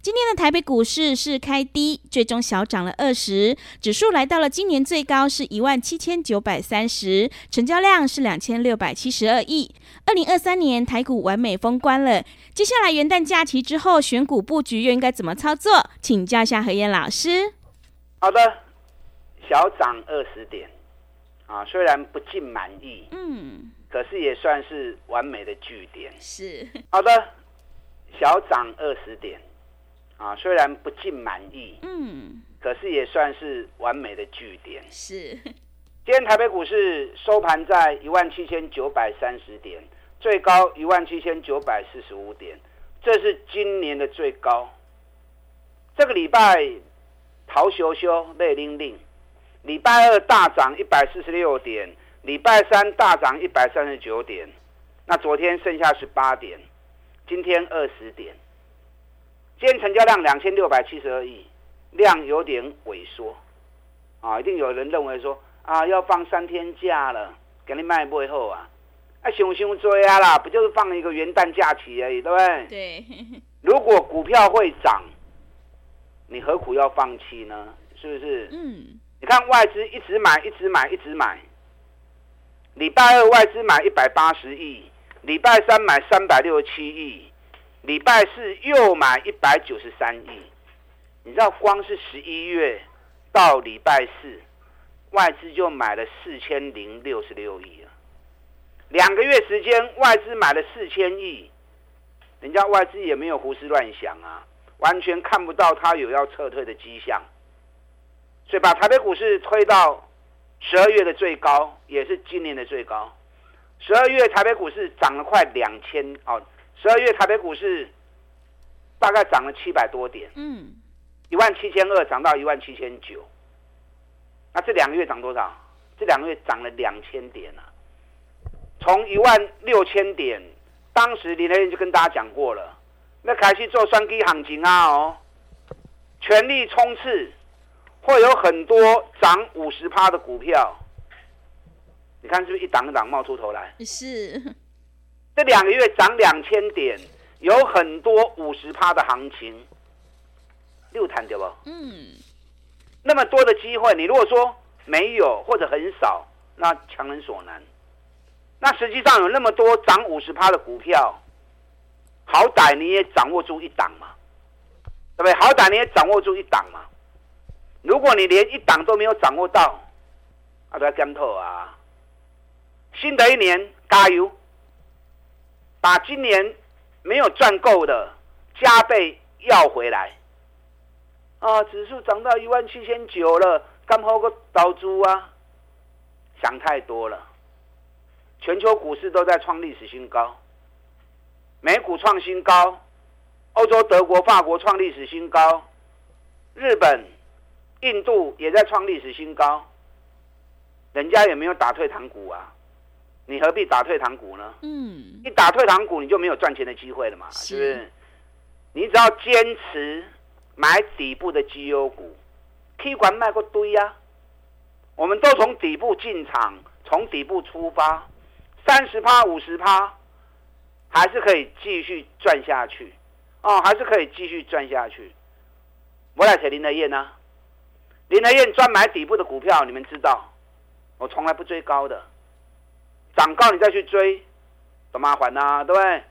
今天的台北股市是开低，最终小涨了二十，指数来到了今年最高是一万七千九百三十，成交量是两千六百七十二亿。二零二三年台股完美封关了，接下来元旦假期之后选股布局又应该怎么操作？请教一下何燕老师。好的，小涨二十点啊，虽然不尽满意，嗯，可是也算是完美的据点。是好的，小涨二十点。啊，虽然不尽满意，嗯，可是也算是完美的据点。是，今天台北股市收盘在一万七千九百三十点，最高一万七千九百四十五点，这是今年的最高。这个礼拜逃羞羞累令令，礼拜二大涨一百四十六点，礼拜三大涨一百三十九点，那昨天剩下十八点，今天二十点。今天成交量两千六百七十二亿，量有点萎缩，啊，一定有人认为说啊，要放三天假了，给你卖背后啊，啊，熊熊追啊啦，不就是放一个元旦假期而已，对不对？对。如果股票会涨，你何苦要放弃呢？是不是？嗯。你看外资一直买，一直买，一直买。礼拜二外资买一百八十亿，礼拜三买三百六十七亿。礼拜四又买一百九十三亿，你知道光是十一月到礼拜四，外资就买了四千零六十六亿啊。两个月时间，外资买了四千亿，人家外资也没有胡思乱想啊，完全看不到他有要撤退的迹象，所以把台北股市推到十二月的最高，也是今年的最高。十二月台北股市涨了快两千哦。十二月台北股市大概涨了七百多点，嗯，一万七千二涨到一万七千九，那这两个月涨多少？这两个月涨了两千点啊！从一万六千点，当时林和彦就跟大家讲过了，那开始做双击行情啊哦，全力冲刺，会有很多涨五十趴的股票，你看是不是一档一档冒出头来？是。这两个月涨两千点，有很多五十趴的行情，六谈对不？嗯，那么多的机会，你如果说没有或者很少，那强人所难。那实际上有那么多涨五十趴的股票，好歹你也掌握住一档嘛，对不对？好歹你也掌握住一档嘛。如果你连一档都没有掌握到，啊，不要跟透啊！新的一年加油！把今年没有赚够的加倍要回来啊！指数涨到一万七千九了，刚好个倒猪啊！想太多了。全球股市都在创历史新高，美股创新高，欧洲德国法国创历史新高，日本、印度也在创历史新高，人家也没有打退堂鼓啊。你何必打退堂鼓呢？嗯，一打退堂鼓，你就没有赚钱的机会了嘛，是，是不是？你只要坚持买底部的绩优股，可以管卖过堆呀。我们都从底部进场，从底部出发，三十趴、五十趴，还是可以继续赚下去哦，还是可以继续赚下去。我来写林德燕呢，林德燕专买底部的股票，你们知道，我从来不追高的。涨高你再去追，多麻烦呐，对不对？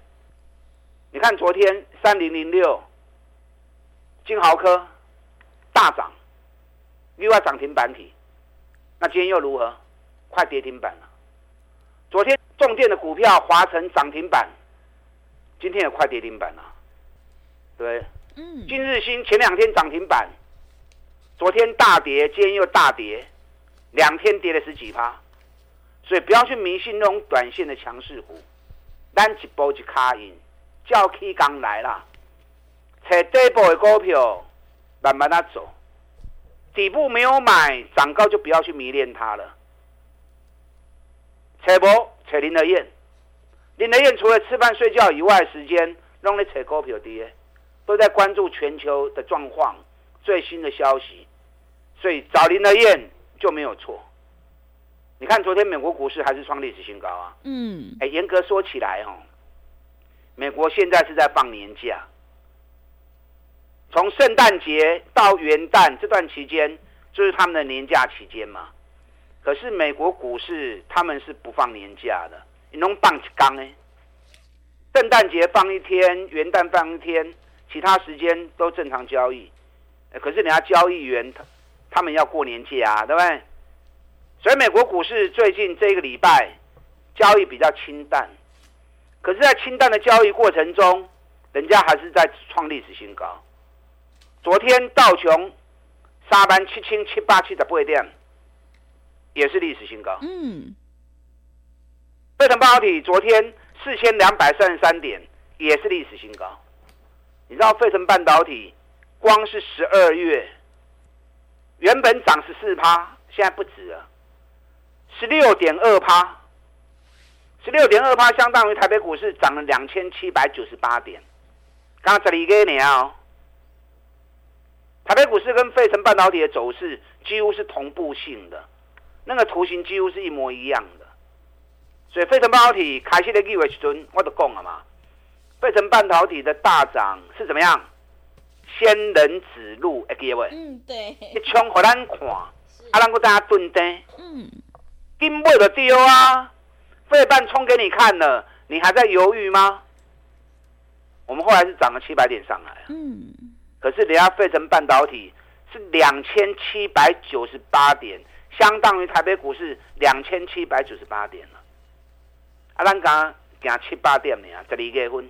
你看昨天三零零六金豪科大涨，又要涨停板体，那今天又如何？快跌停板了。昨天重电的股票华晨涨停板，今天也快跌停板了，对。嗯。今日新前两天涨停板，昨天大跌，今天又大跌，两天跌了十几趴，所以不要去迷信那种短线的强势股，单一波一卡印，叫 K 刚来了，踩底部的股票慢慢的走，底部没有买，涨高就不要去迷恋它了。踩波踩林德燕，林德燕除了吃饭睡觉以外，时间弄来踩股票跌，都在关注全球的状况。最新的消息，所以找林德燕就没有错。你看昨天美国股市还是创历史新高啊。嗯。哎，严格说起来哦，美国现在是在放年假，从圣诞节到元旦这段期间就是他们的年假期间嘛。可是美国股市他们是不放年假的，你能放几缸哎？圣诞节放一天，元旦放一天，其他时间都正常交易。可是人家交易员他他们要过年假啊，对不对？所以美国股市最近这个礼拜交易比较清淡，可是，在清淡的交易过程中，人家还是在创历史新高。昨天道琼沙班七千七八七十八点，也是历史新高。嗯。费城半导体昨天四千两百三十三点，也是历史新高。你知道费城半导体？光是十二月，原本涨十四趴，现在不止了，十六点二趴，十六点二趴相当于台北股市涨了两千七百九十八点。刚这里一个年哦，台北股市跟费城半导体的走势几乎是同步性的，那个图形几乎是一模一样的。所以费城半导体开始的机会时阵，我都讲了嘛，费城半导体的大涨是怎么样？仙人指路，会记得嗯，对。一枪给咱看，啊，咱给大家蹲单。嗯。根本就丢啊！费半冲给你看了，你还在犹豫吗？我们后来是涨了七百点上来。嗯。可是人家费城半导体是两千七百九十八点，相当于台北股市两千七百九十八点了。啊，咱刚刚七八点呢，十二月份，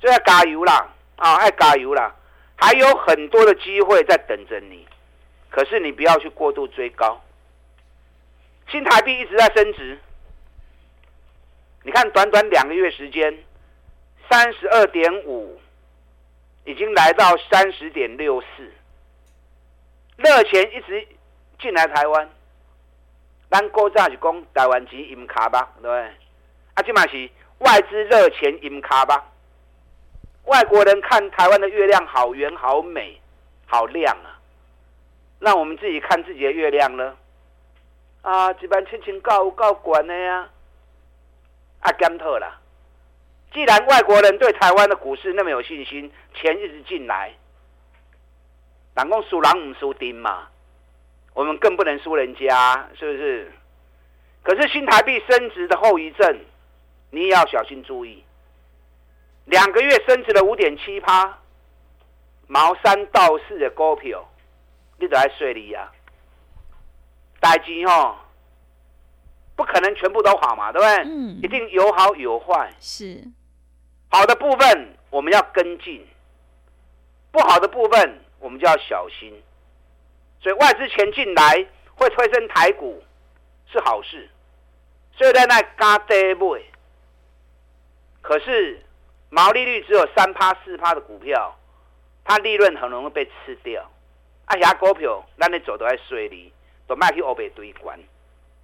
所以要加油啦！啊，爱加油啦！还有很多的机会在等着你，可是你不要去过度追高。新台币一直在升值，你看短短两个月时间，三十二点五，已经来到三十点六四。热钱一直进来台湾，咱国家是讲台湾钱淹卡吧，对不对？啊，这嘛是外资热钱淹卡吧。外国人看台湾的月亮好圆、好美、好亮啊！那我们自己看自己的月亮呢？啊，一般亲情够够管的呀！啊，甘特啦！既然外国人对台湾的股市那么有信心，钱一直进来，人讲输人不输丁嘛，我们更不能输人家，是不是？可是新台币升值的后遗症，你也要小心注意。两个月升值了五点七趴，毛三到四的股票，你都在水里呀？代志吼，不可能全部都好嘛，对不对？嗯。一定有好有坏。是。好的部分我们要跟进，不好的部分我们就要小心。所以外资钱进来会推升台股是好事，所以在那加跌买，可是。毛利率只有三趴四趴的股票，它利润很容易被吃掉。啊，遐股票，咱咧走都在水里，都卖去欧北堆关。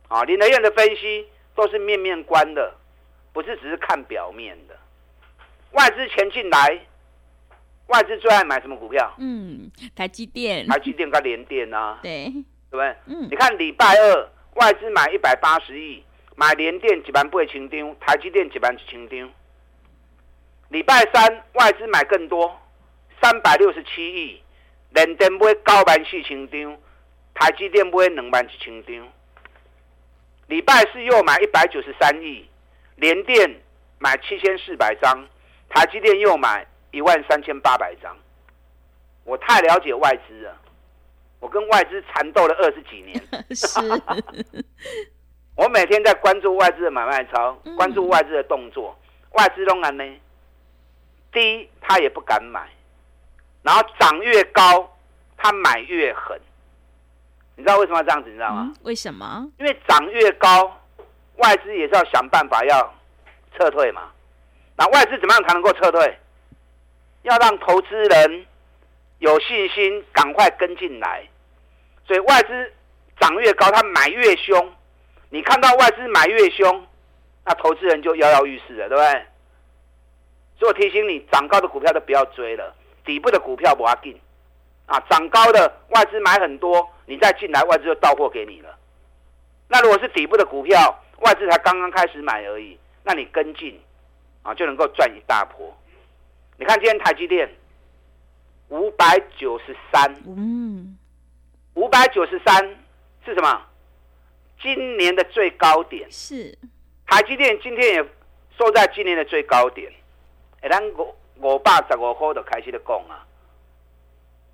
啊，林德燕的分析都是面面观的，不是只是看表面的。外资钱进来，外资最爱买什么股票？嗯，台积电。台积电跟联电啊。对。对不对？嗯。你看礼拜二外资买一百八十亿，买联电几万八千张，台积电几万一千张。礼拜三外资买更多，三百六十七亿，联电买九万四千张，台积电买两万一千张。礼拜四又买一百九十三亿，联电买七千四百张，台积电又买一万三千八百张。我太了解外资了，我跟外资缠斗了二十几年。是，我每天在关注外资的买卖操，关注外资的动作，外资拢安呢。低他也不敢买，然后涨越高，他买越狠。你知道为什么要这样子？你知道吗？嗯、为什么？因为涨越高，外资也是要想办法要撤退嘛。那外资怎么样才能够撤退？要让投资人有信心，赶快跟进来。所以外资涨越高，他买越凶。你看到外资买越凶，那投资人就摇摇欲试了，对不对？所以我提醒你，涨高的股票都不要追了，底部的股票不要进。啊，涨高的外资买很多，你再进来，外资就到货给你了。那如果是底部的股票，外资才刚刚开始买而已，那你跟进啊，就能够赚一大波。你看今天台积电五百九十三，嗯，五百九十三是什么？今年的最高点是台积电今天也收在今年的最高点。哎，咱五五百十五块就开始的讲啊。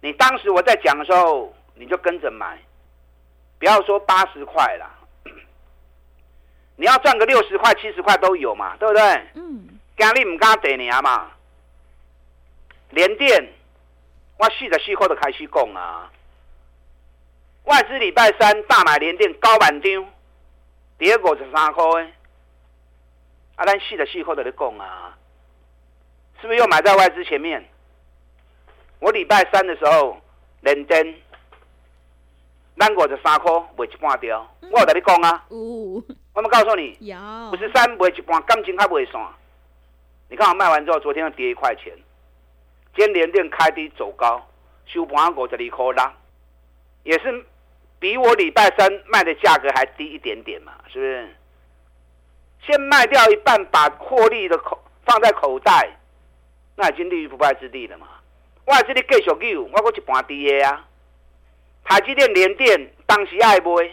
你当时我在讲的时候，你就跟着买，不要说八十块啦，你要赚个六十块、七十块都有嘛，对不对？嗯。今你唔敢跌你啊嘛，联电，我四十四块就开始讲啊。外资礼拜三大买联电高板张，跌五十三块，啊，咱四十四块就咧讲啊，是不是又买在外资前面？我礼拜三的时候，连电，咱五十三块卖一半掉。我有跟你讲啊，哦、我们告诉你，五十三卖一半，感情还未散。你看我卖完之后，昨天又跌一块钱。今天连电开低走高，收盘五十二块六，也是比我礼拜三卖的价格还低一点点嘛，是不是？先卖掉一半，把获利的口放在口袋，那已经立于不败之地了嘛。我这里继续有，我搁一半低的啊。台积电、联电当时爱买，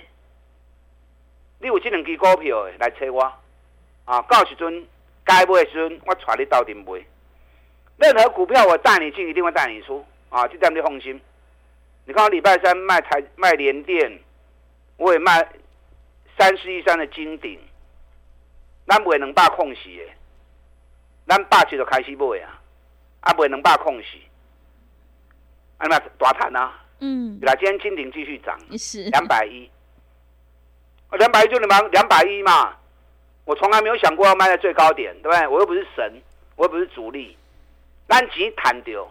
你有这两支股票的来找我啊！到时阵该买的时阵，我带你到底买。任何股票我带你进，一定会带你出啊！就这样你放心。你看我礼拜三卖台卖联电，我也卖三四一三的金鼎，咱卖两百空死的，咱八七就开始买啊，啊卖两百空死。啊，那大盘啊，嗯，来，今天金鼎继续涨，是两百一，两百一就你们两百一嘛，我从来没有想过要卖在最高点，对不对？我又不是神，我又不是主力，单击弹掉，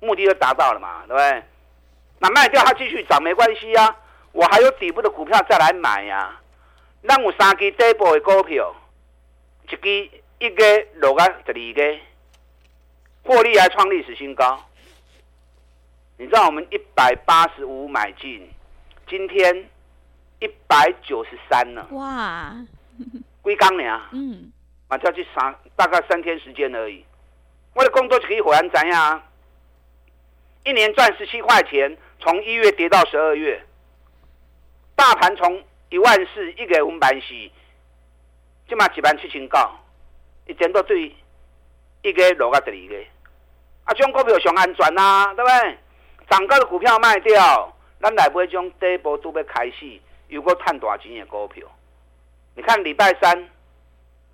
目的就达到了嘛，对不对？那卖掉它继续涨没关系啊，我还有底部的股票再来买呀、啊。那我三支底部的股票，一支一个落啊十二个，获利还创历史新高。你知道我们一百八十五买进，今天一百九十三了。哇，龟缸呢？嗯，马上去三，大概三天时间而已。我的工作就可以火然怎样？一年赚十七块钱，从一月跌到十二月，大盘从一万四一个五百四，就嘛几万七千九，一点都对，一个落个第二个，啊，这种股票上安全啊，对不对？涨高的股票卖掉，咱来买这种底部都要开始，有个赚大钱的股票。你看礼拜三，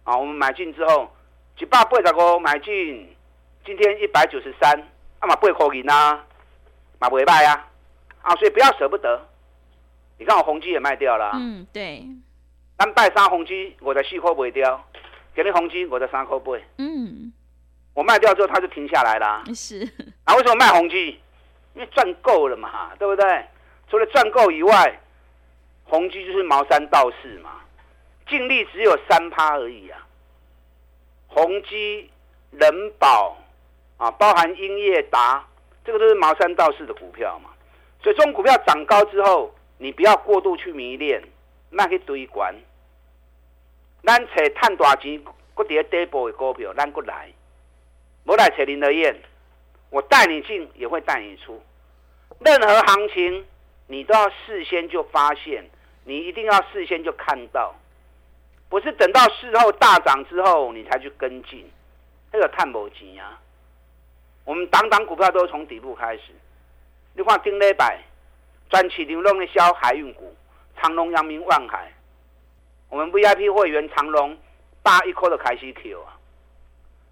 啊，我们买进之后，一百八十五买进，今天一百九十三，啊嘛八块银啊，嘛不会卖啊，啊，所以不要舍不得。你看我宏基也卖掉了，嗯，对。咱拜三宏基我的四块卖掉，给你宏基我的三块八，嗯，我卖掉之后它就停下来了，是。啊，为什么卖宏碁？因为赚够了嘛，对不对？除了赚够以外，宏基就是毛三道士嘛，净利只有三趴而已啊。宏基、人保啊，包含英业达，这个都是毛三道士的股票嘛。所以中股票涨高之后，你不要过度去迷恋，那去堆关。咱找赚大钱，搁在底部的股票，咱过来，无来找林德燕。我带你进，也会带你出。任何行情，你都要事先就发现，你一定要事先就看到，不是等到事后大涨之后你才去跟进，那个探无钱啊。我们档档股票都是从底部开始。你看顶礼拜，专起流动的销海运股，长隆、阳明、万海。我们 VIP 会员长隆八一颗的开始 Q 啊。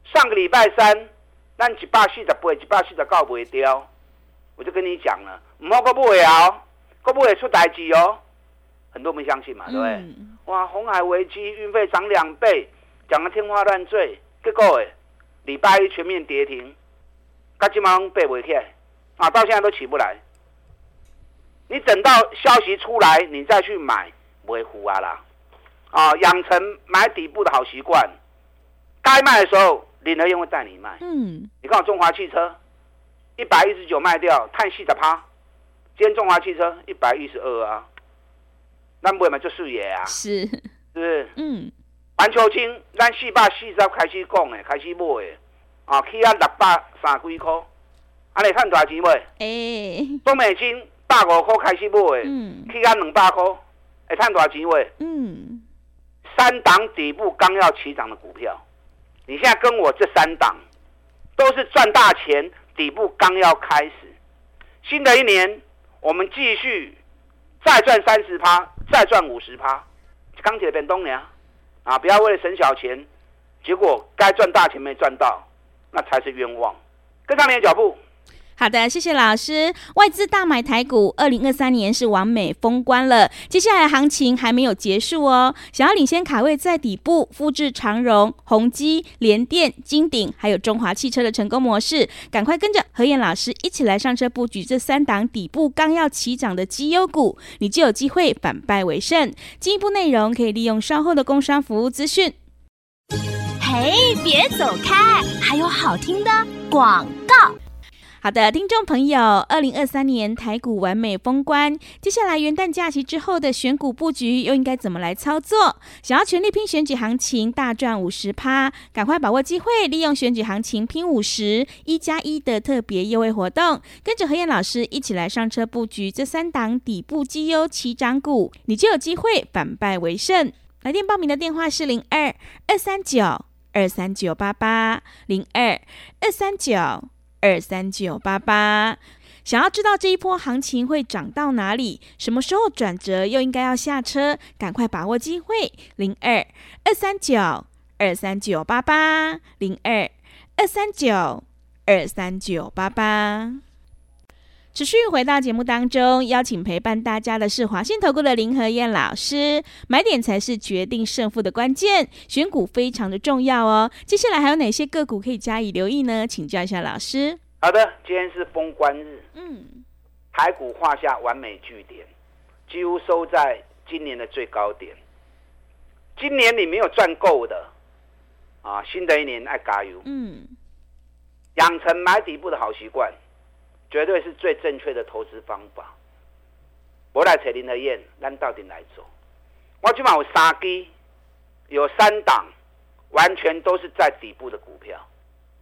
上个礼拜三。咱一百四十八，一百四十九卖掉，我就跟你讲了，唔好会啊，个不会出代志哦。很多没相信嘛，对不对？嗯、哇，红海危机，运费涨两倍，讲得天花乱坠，结果诶，礼拜一全面跌停，赶紧忙背回去，啊，到现在都起不来。你等到消息出来，你再去买，不会糊啊啦。啊，养成买底部的好习惯，该卖的时候，林和彦会带你卖。嗯，你看我中华汽车，一百一十九卖掉，叹息的趴。今天中华汽车一百一十二啊，那不会嘛？就是也啊，是，是不是？嗯，环球金，咱四百四十开始讲诶，开始买诶，啊，起啊六百三几块，安尼赚大钱未？诶、欸，中美金百五块开始买诶，嗯，起啊两百块，会赚大钱未？嗯。三档底部刚要起涨的股票，你现在跟我这三档都是赚大钱，底部刚要开始。新的一年，我们继续再赚三十趴，再赚五十趴。钢铁变东娘啊！不要为了省小钱，结果该赚大钱没赚到，那才是冤枉。跟上你的脚步。好的，谢谢老师。外资大买台股，二零二三年是完美封关了。接下来行情还没有结束哦。想要领先卡位在底部，复制长荣、宏基、联电、金鼎，还有中华汽车的成功模式，赶快跟着何燕老师一起来上车布局这三档底部刚要起涨的绩优股，你就有机会反败为胜。进一步内容可以利用稍后的工商服务资讯。嘿，别走开，还有好听的广告。好的，听众朋友，二零二三年台股完美封关，接下来元旦假期之后的选股布局又应该怎么来操作？想要全力拼选举行情，大赚五十趴，赶快把握机会，利用选举行情拼五十一加一的特别优惠活动，跟着何燕老师一起来上车布局这三档底部绩优起涨股，你就有机会反败为胜。来电报名的电话是零二二三九二三九八八零二二三九。二三九八八，想要知道这一波行情会涨到哪里？什么时候转折？又应该要下车？赶快把握机会！零二二三九二三九八八，零二二三九二三九八八。持续回到节目当中，邀请陪伴大家的是华信投顾的林和燕老师。买点才是决定胜负的关键，选股非常的重要哦。接下来还有哪些个股可以加以留意呢？请教一下老师。好的，今天是封关日，嗯，台股画下完美句点，几乎收在今年的最高点。今年你没有赚够的啊，新的一年爱加油，嗯，养成买底部的好习惯。绝对是最正确的投资方法。我来找林和彦，咱到底来做？我起码有三支，有三档，完全都是在底部的股票。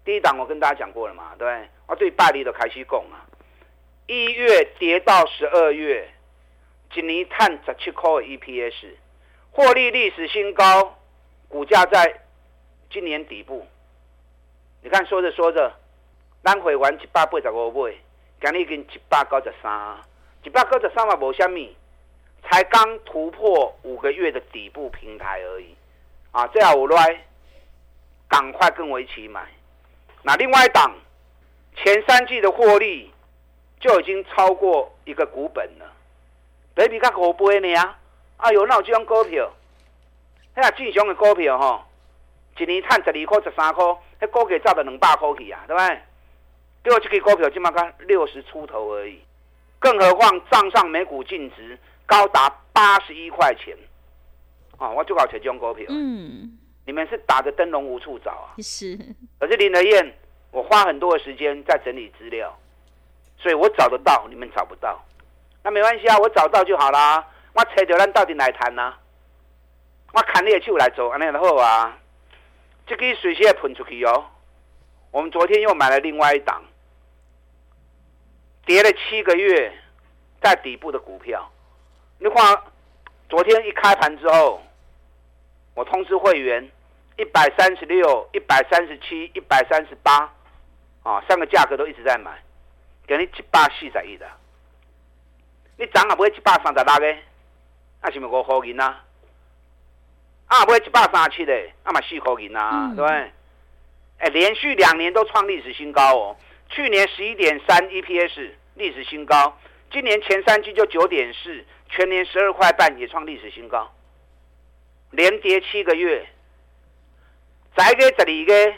第一档我跟大家讲过了嘛，对不对？我对拜利的开始讲啊，一月跌到十二月，一年探十七块 EPS，获利历史新高，股价在今年底部。你看说着说着，咱会玩一百八十五倍。今日已经一百九十三，一百九十三嘛，无虾米，才刚突破五个月的底部平台而已，啊，这样我来，赶快跟我一起买。那另外一档，前三季的获利就已经超过一个股本了，baby 较可悲呢啊！哎呦，那有这种股票，那正常的股票吼，一年赚十二块、十三块，那股价涨到两百块去啊，对不对？给我这个股票起码看六十出头而已，更何况账上每股净值高达八十一块钱，啊，我就搞这种股票。嗯，你们是打着灯笼无处找啊？是。可是林德燕，我花很多的时间在整理资料，所以我找得到，你们找不到。那没关系啊，我找到就好啦。我扯着咱到底来谈呢？我砍你的手来做，安尼就好啊。这个随时会喷出去哦。我们昨天又买了另外一档。跌了七个月，在底部的股票，你看，昨天一开盘之后，我通知会员，一百三十六、一百三十七、一百三十八，啊，三个价格都一直在买，给你一百四十亿的，你涨也不会一百三十六个，那是咪五块银啊？啊，不会一百三十七的，那嘛四块银啊，对不对？哎，连续两年都创历史新高哦。去年十一点三 EPS 历史新高，今年前三季就九点四，全年十二块半也创历史新高，连跌七个月，再给这里个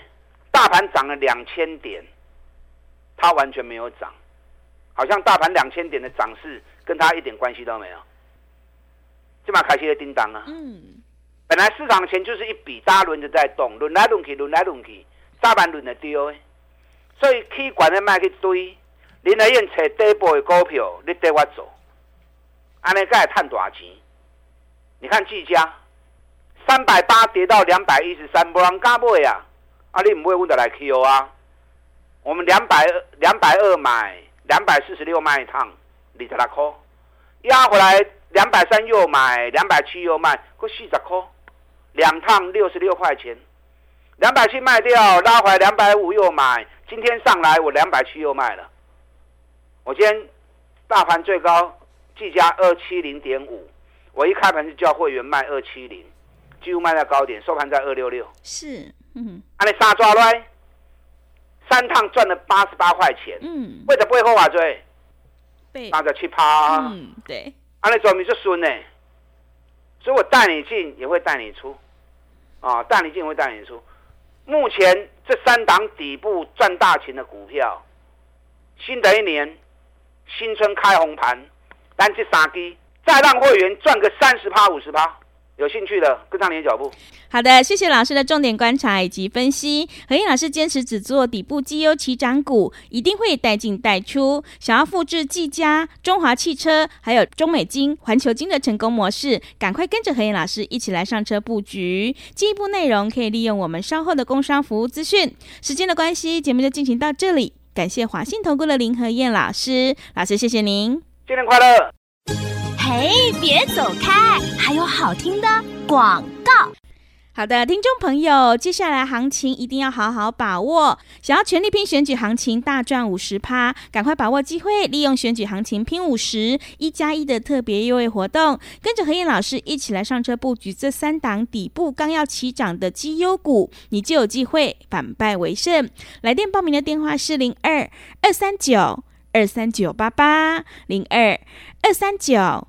大盘涨了两千点，它完全没有涨，好像大盘两千点的涨势跟它一点关系都没有。这么开心的叮当啊！嗯，本来市场钱就是一笔，大家轮着在动，轮来轮去，轮来轮去，大盘轮的丢，所以去管的卖去堆。林来燕找底部的股票，你带我走，安尼该赚大钱。你看技嘉三百八跌到两百一十三，没人敢买啊！啊，你唔会问得来 Q 啊？我们两百两百二买，两百四十六卖一趟，二十六块，压回来两百三又买，两百七又卖，过四十块，两趟六十六块钱，两百七卖掉，拉回来两百五又买，今天上来我两百七又卖了。我今天大盘最高计价二七零点五，我一开盘就叫会员卖二七零，几乎卖在高点，收盘在二六六。是，嗯，安尼三抓来，三趟赚了八十八块钱。嗯，为什么背后话追？八十七趴。嗯，对。安尼做咪就顺呢？所以我带你进也会带你出，啊，带你进也会带你出。目前这三档底部赚大钱的股票，新的一年。新春开红盘，单这三支再让会员赚个三十趴、五十趴，有兴趣的跟上你的脚步。好的，谢谢老师的重点观察以及分析。何燕老师坚持只做底部绩优起涨股，一定会带进带出。想要复制技嘉、中华汽车还有中美金、环球金的成功模式，赶快跟着何燕老师一起来上车布局。进一步内容可以利用我们稍后的工商服务资讯。时间的关系，节目就进行到这里。感谢华信投顾的林和燕老师，老师谢谢您，新年快乐！嘿，别走开，还有好听的广告。好的，听众朋友，接下来行情一定要好好把握。想要全力拼选举行情大赚五十趴，赶快把握机会，利用选举行情拼五十一加一的特别优惠活动，跟着何燕老师一起来上车布局这三档底部刚要起涨的绩优股，你就有机会反败为胜。来电报名的电话是零二二三九二三九八八零二二三九